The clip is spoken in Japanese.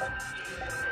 えっ?